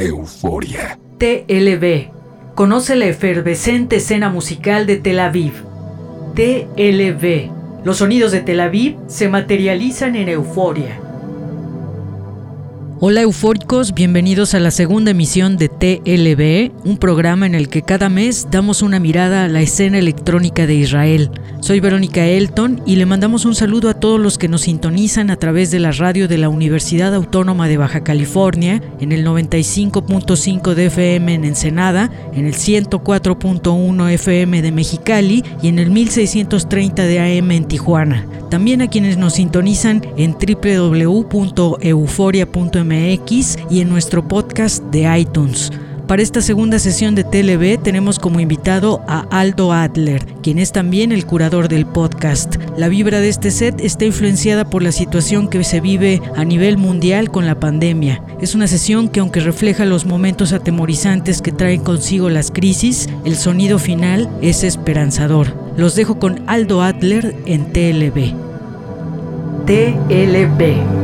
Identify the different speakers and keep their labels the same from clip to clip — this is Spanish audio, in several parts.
Speaker 1: Euforia.
Speaker 2: TLB. Conoce la efervescente escena musical de Tel Aviv. TLB. Los sonidos de Tel Aviv se materializan en Euforia. Hola eufóricos, bienvenidos a la segunda emisión de TLB, un programa en el que cada mes damos una mirada a la escena electrónica de Israel. Soy Verónica Elton y le mandamos un saludo a todos los que nos sintonizan a través de la radio de la Universidad Autónoma de Baja California, en el 95.5 de FM en Ensenada, en el 104.1 FM de Mexicali y en el 1630 de AM en Tijuana. También a quienes nos sintonizan en www.euforia.mx y en nuestro podcast de iTunes. Para esta segunda sesión de TLB tenemos como invitado a Aldo Adler, quien es también el curador del podcast. La vibra de este set está influenciada por la situación que se vive a nivel mundial con la pandemia. Es una sesión que aunque refleja los momentos atemorizantes que traen consigo las crisis, el sonido final es esperanzador. Los dejo con Aldo Adler en TLB. TLB.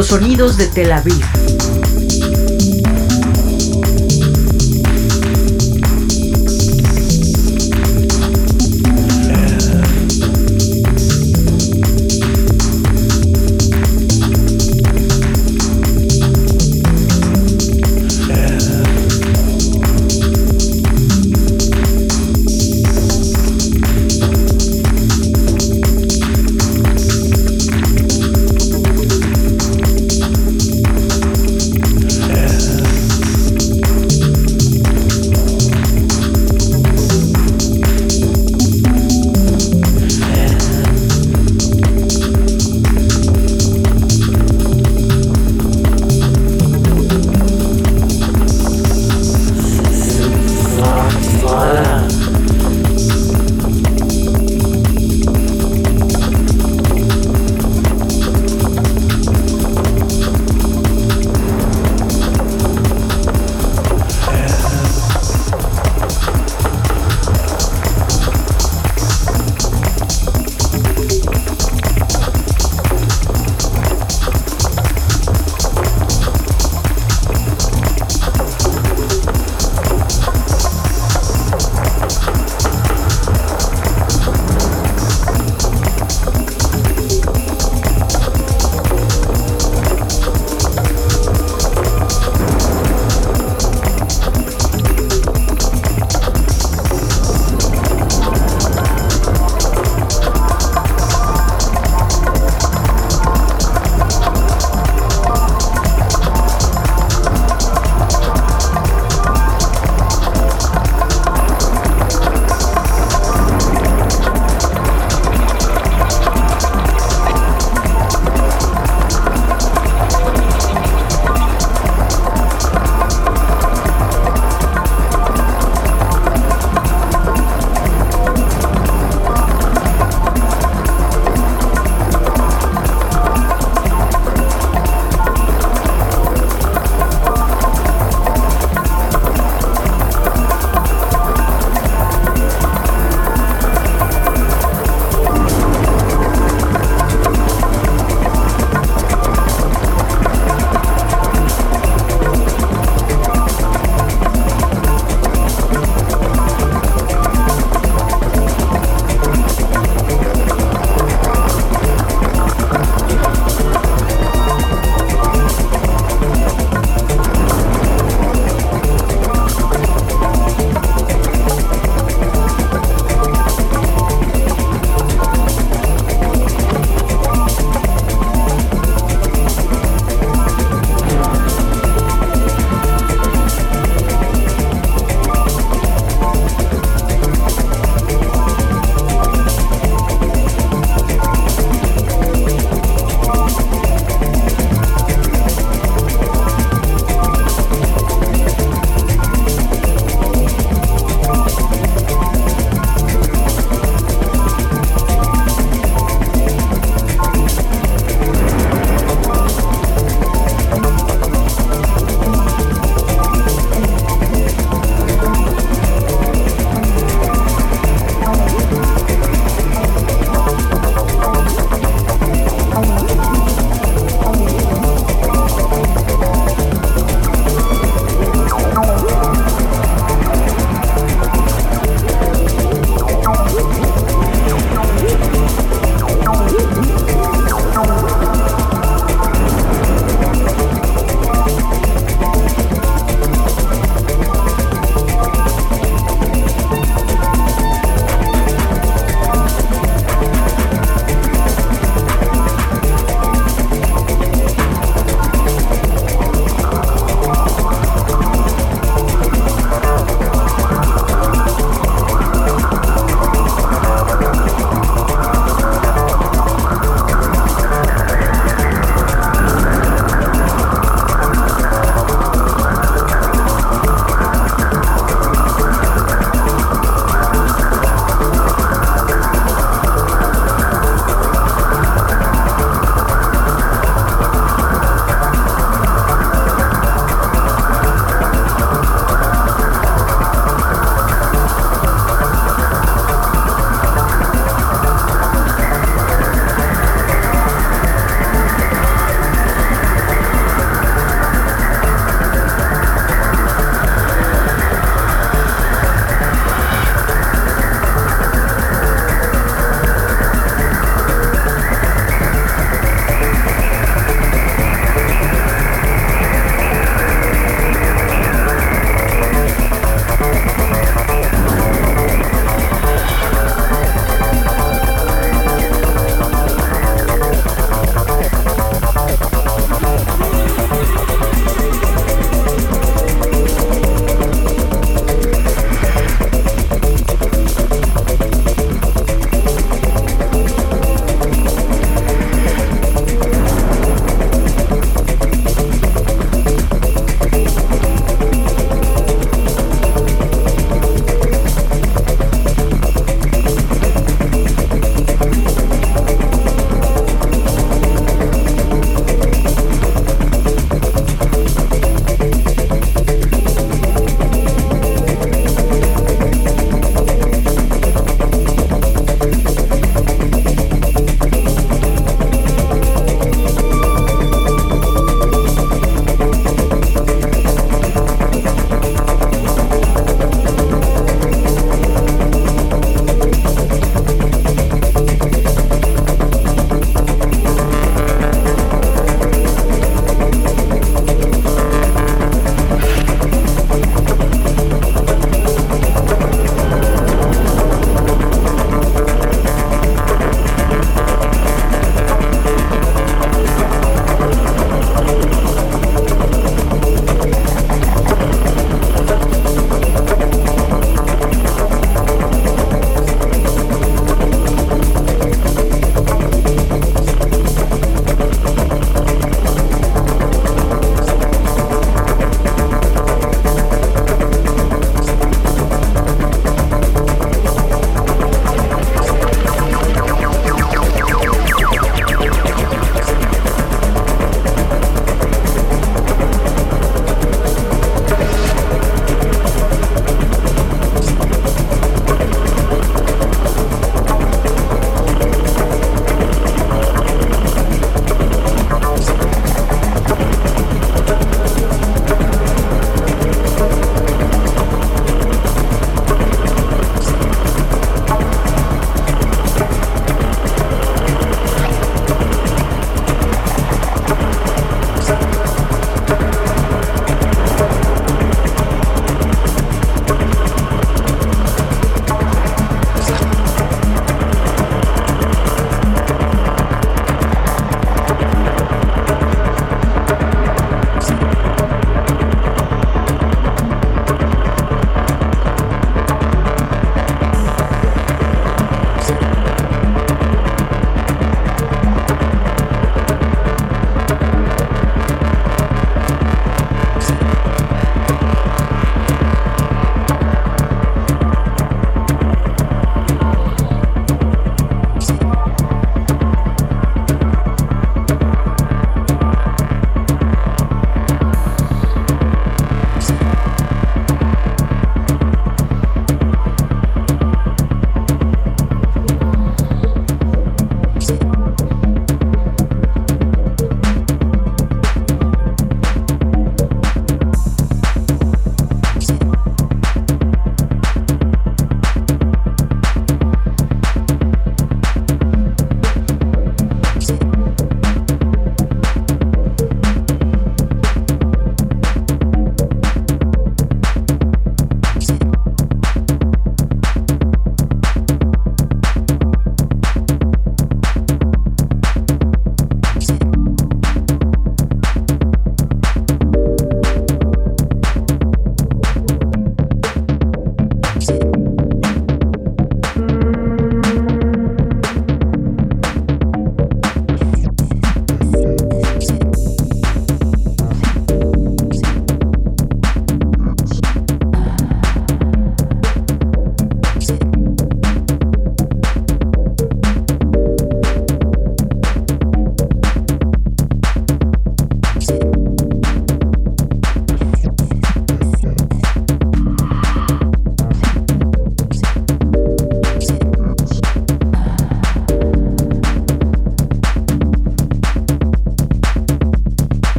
Speaker 2: Los sonidos de Tel Aviv.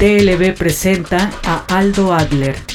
Speaker 2: TLB presenta a Aldo Adler.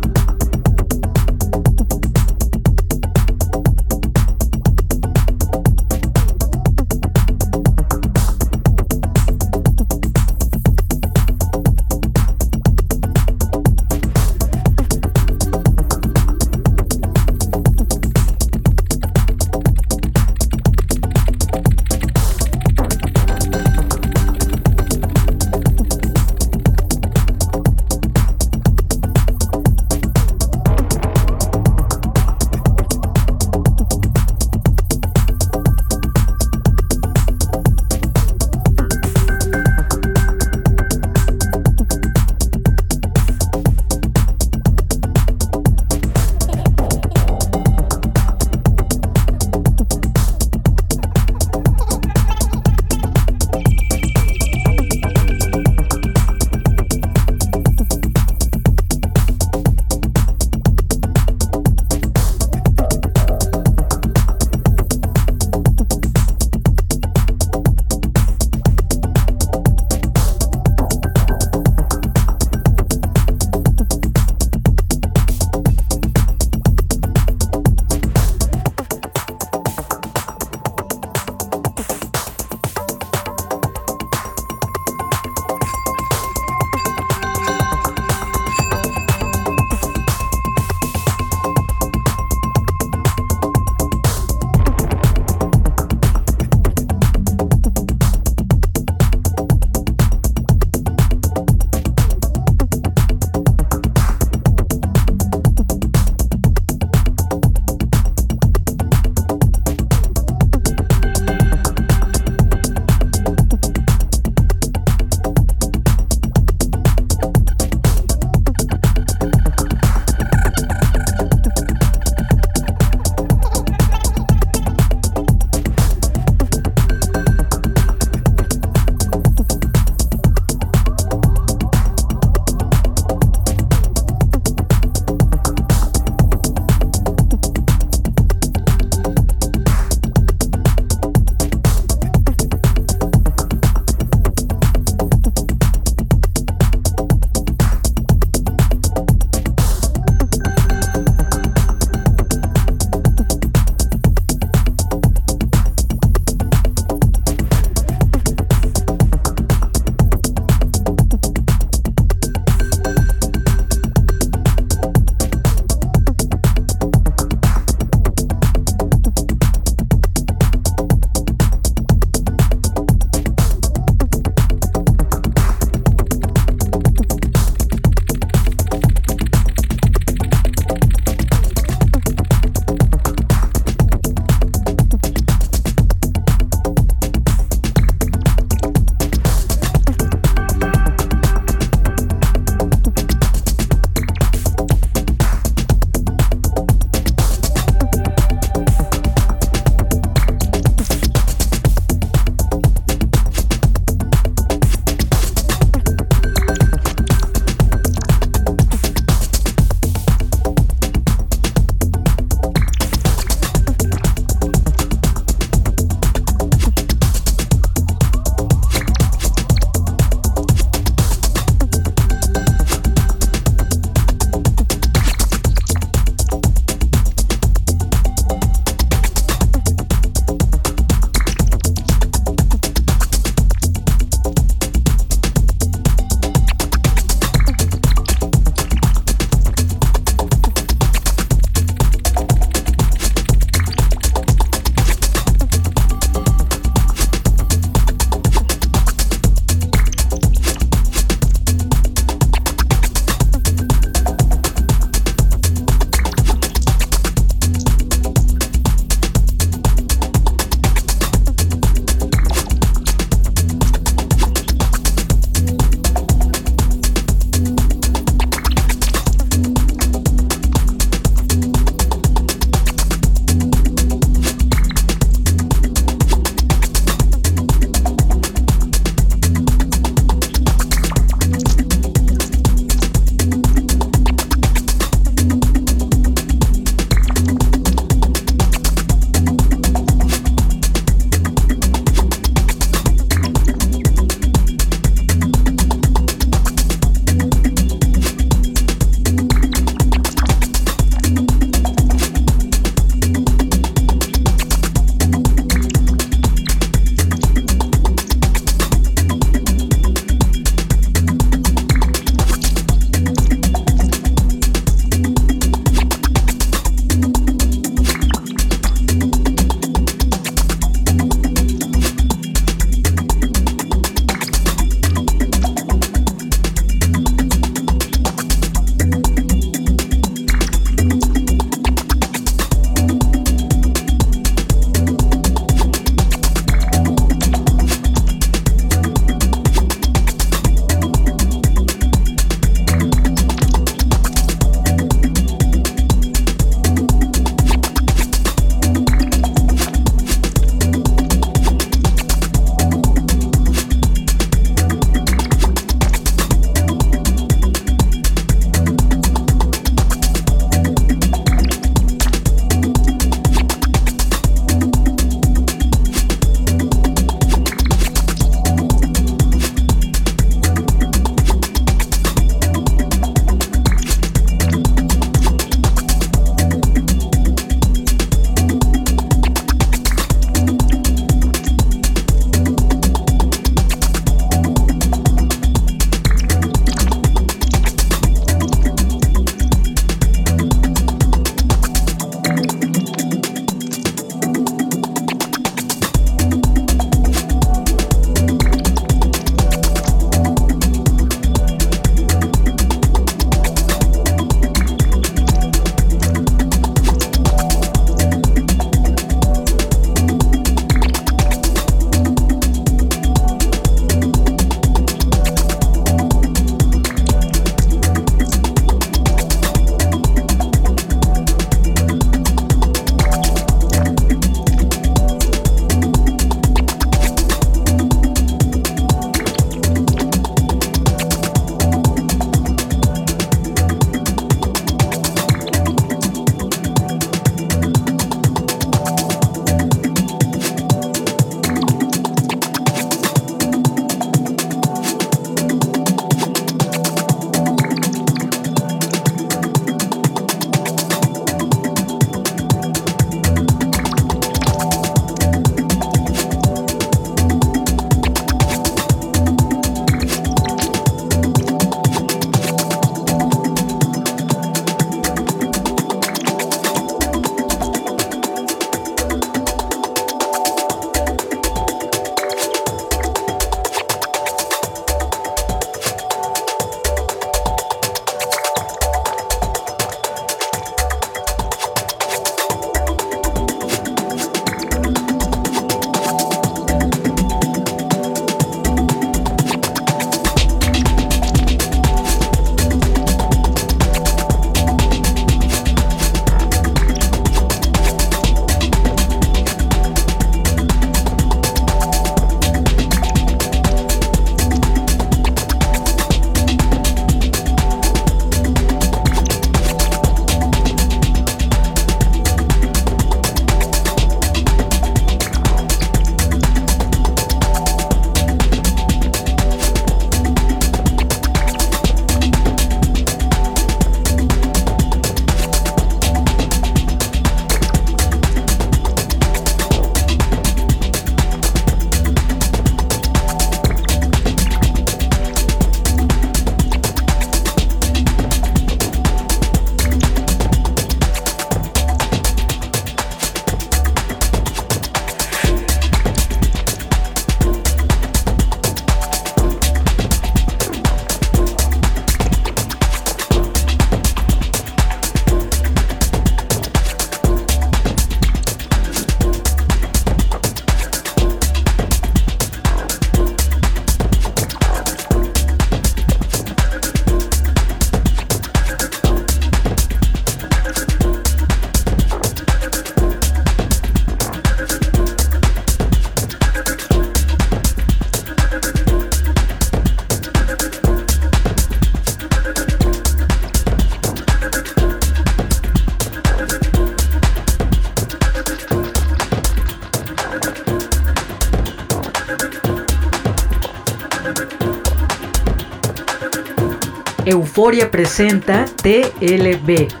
Speaker 2: Euforia presenta TLB.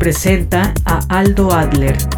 Speaker 2: Presenta a Aldo Adler.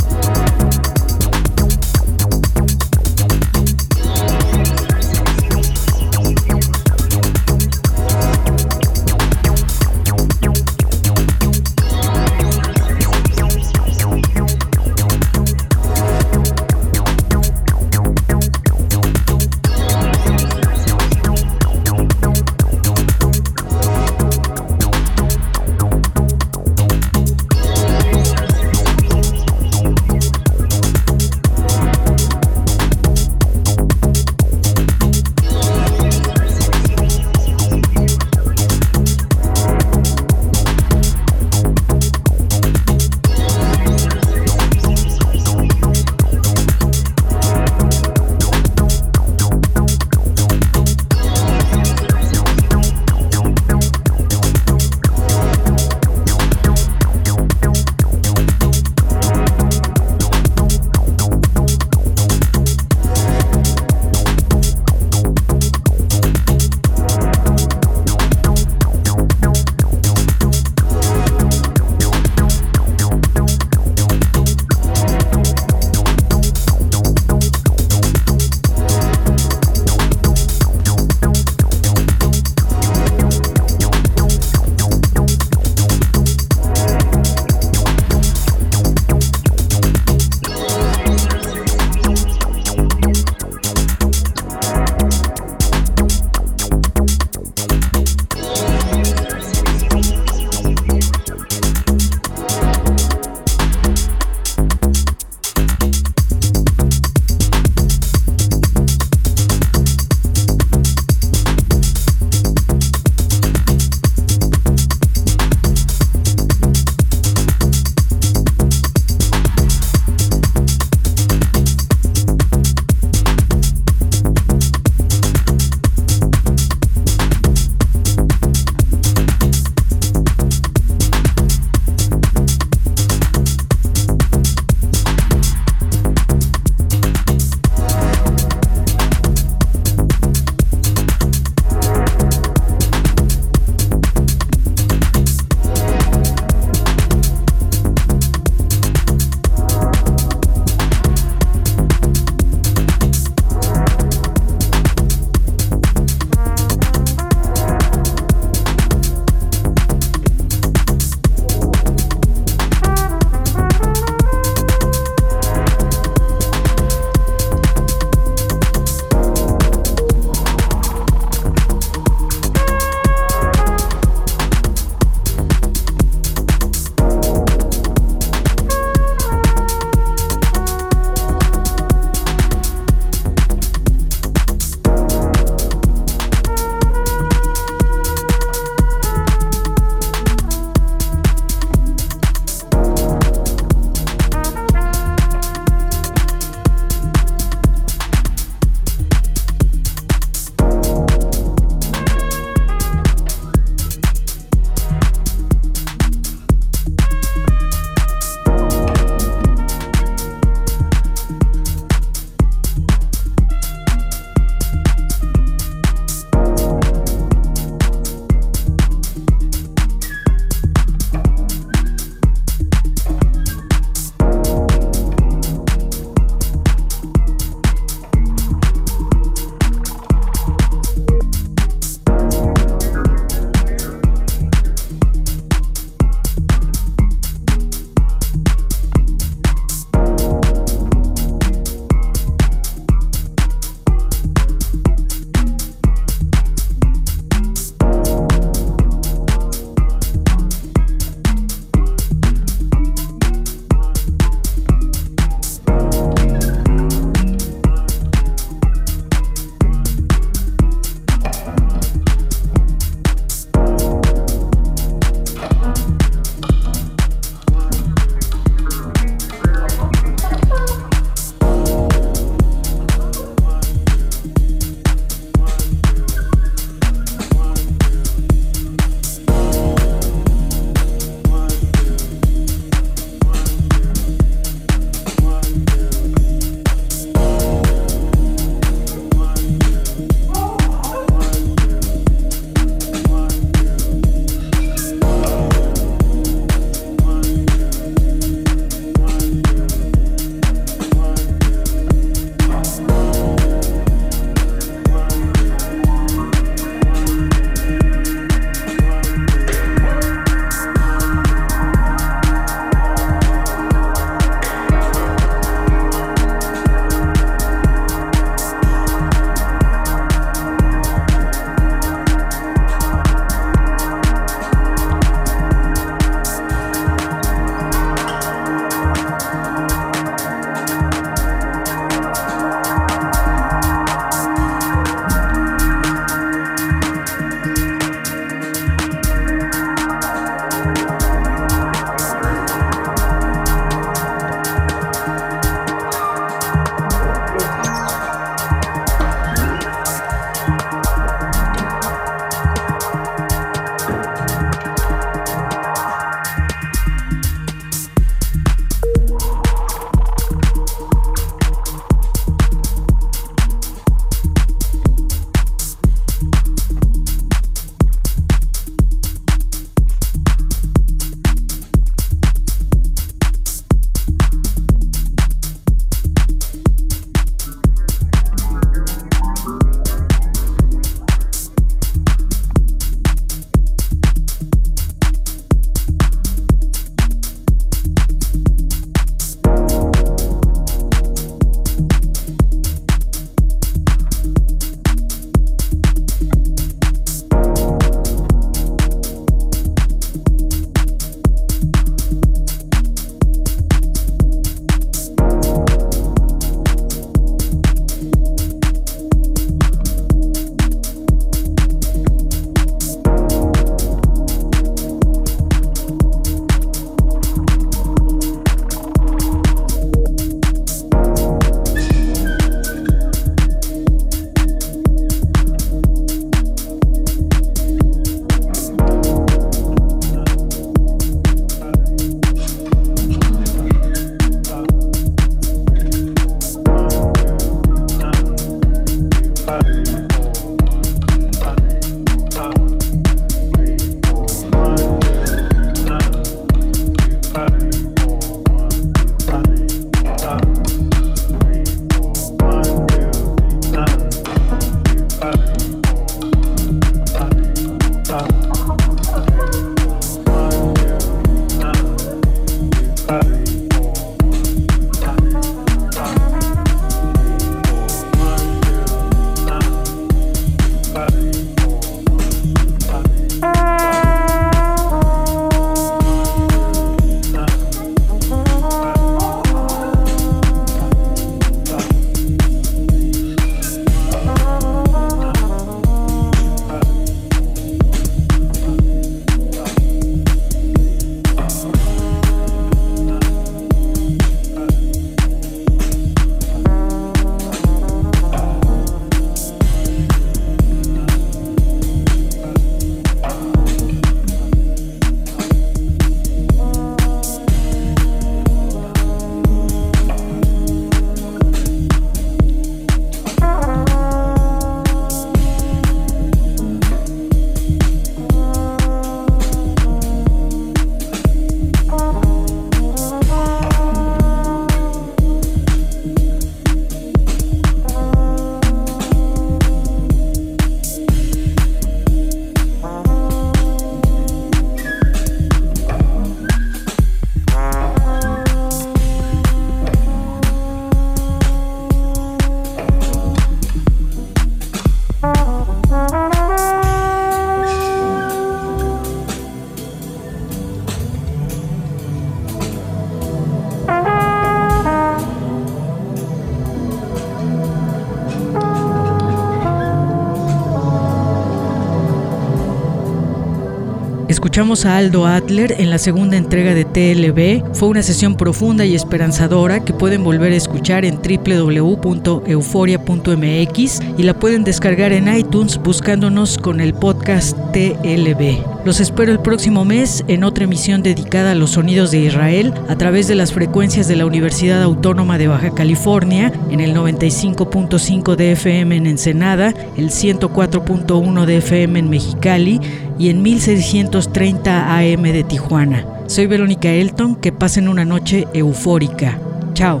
Speaker 2: Escuchamos a Aldo Adler en la segunda entrega de TLB. Fue una sesión profunda y esperanzadora que pueden volver a escuchar en www.euforia.mx y la pueden descargar en iTunes buscándonos con el podcast TLB. Los espero el próximo mes en otra emisión dedicada a los sonidos de Israel a través de las frecuencias de la Universidad Autónoma de Baja California en el 95.5 de FM en Ensenada, el 104.1 de FM en Mexicali y en 1630 AM de Tijuana. Soy Verónica Elton, que pasen una noche eufórica. Chao.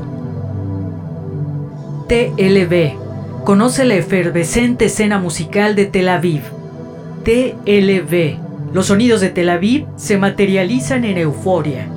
Speaker 2: TLB. Conoce la efervescente escena musical de Tel Aviv. TLB. Los sonidos de Tel Aviv se materializan en euforia.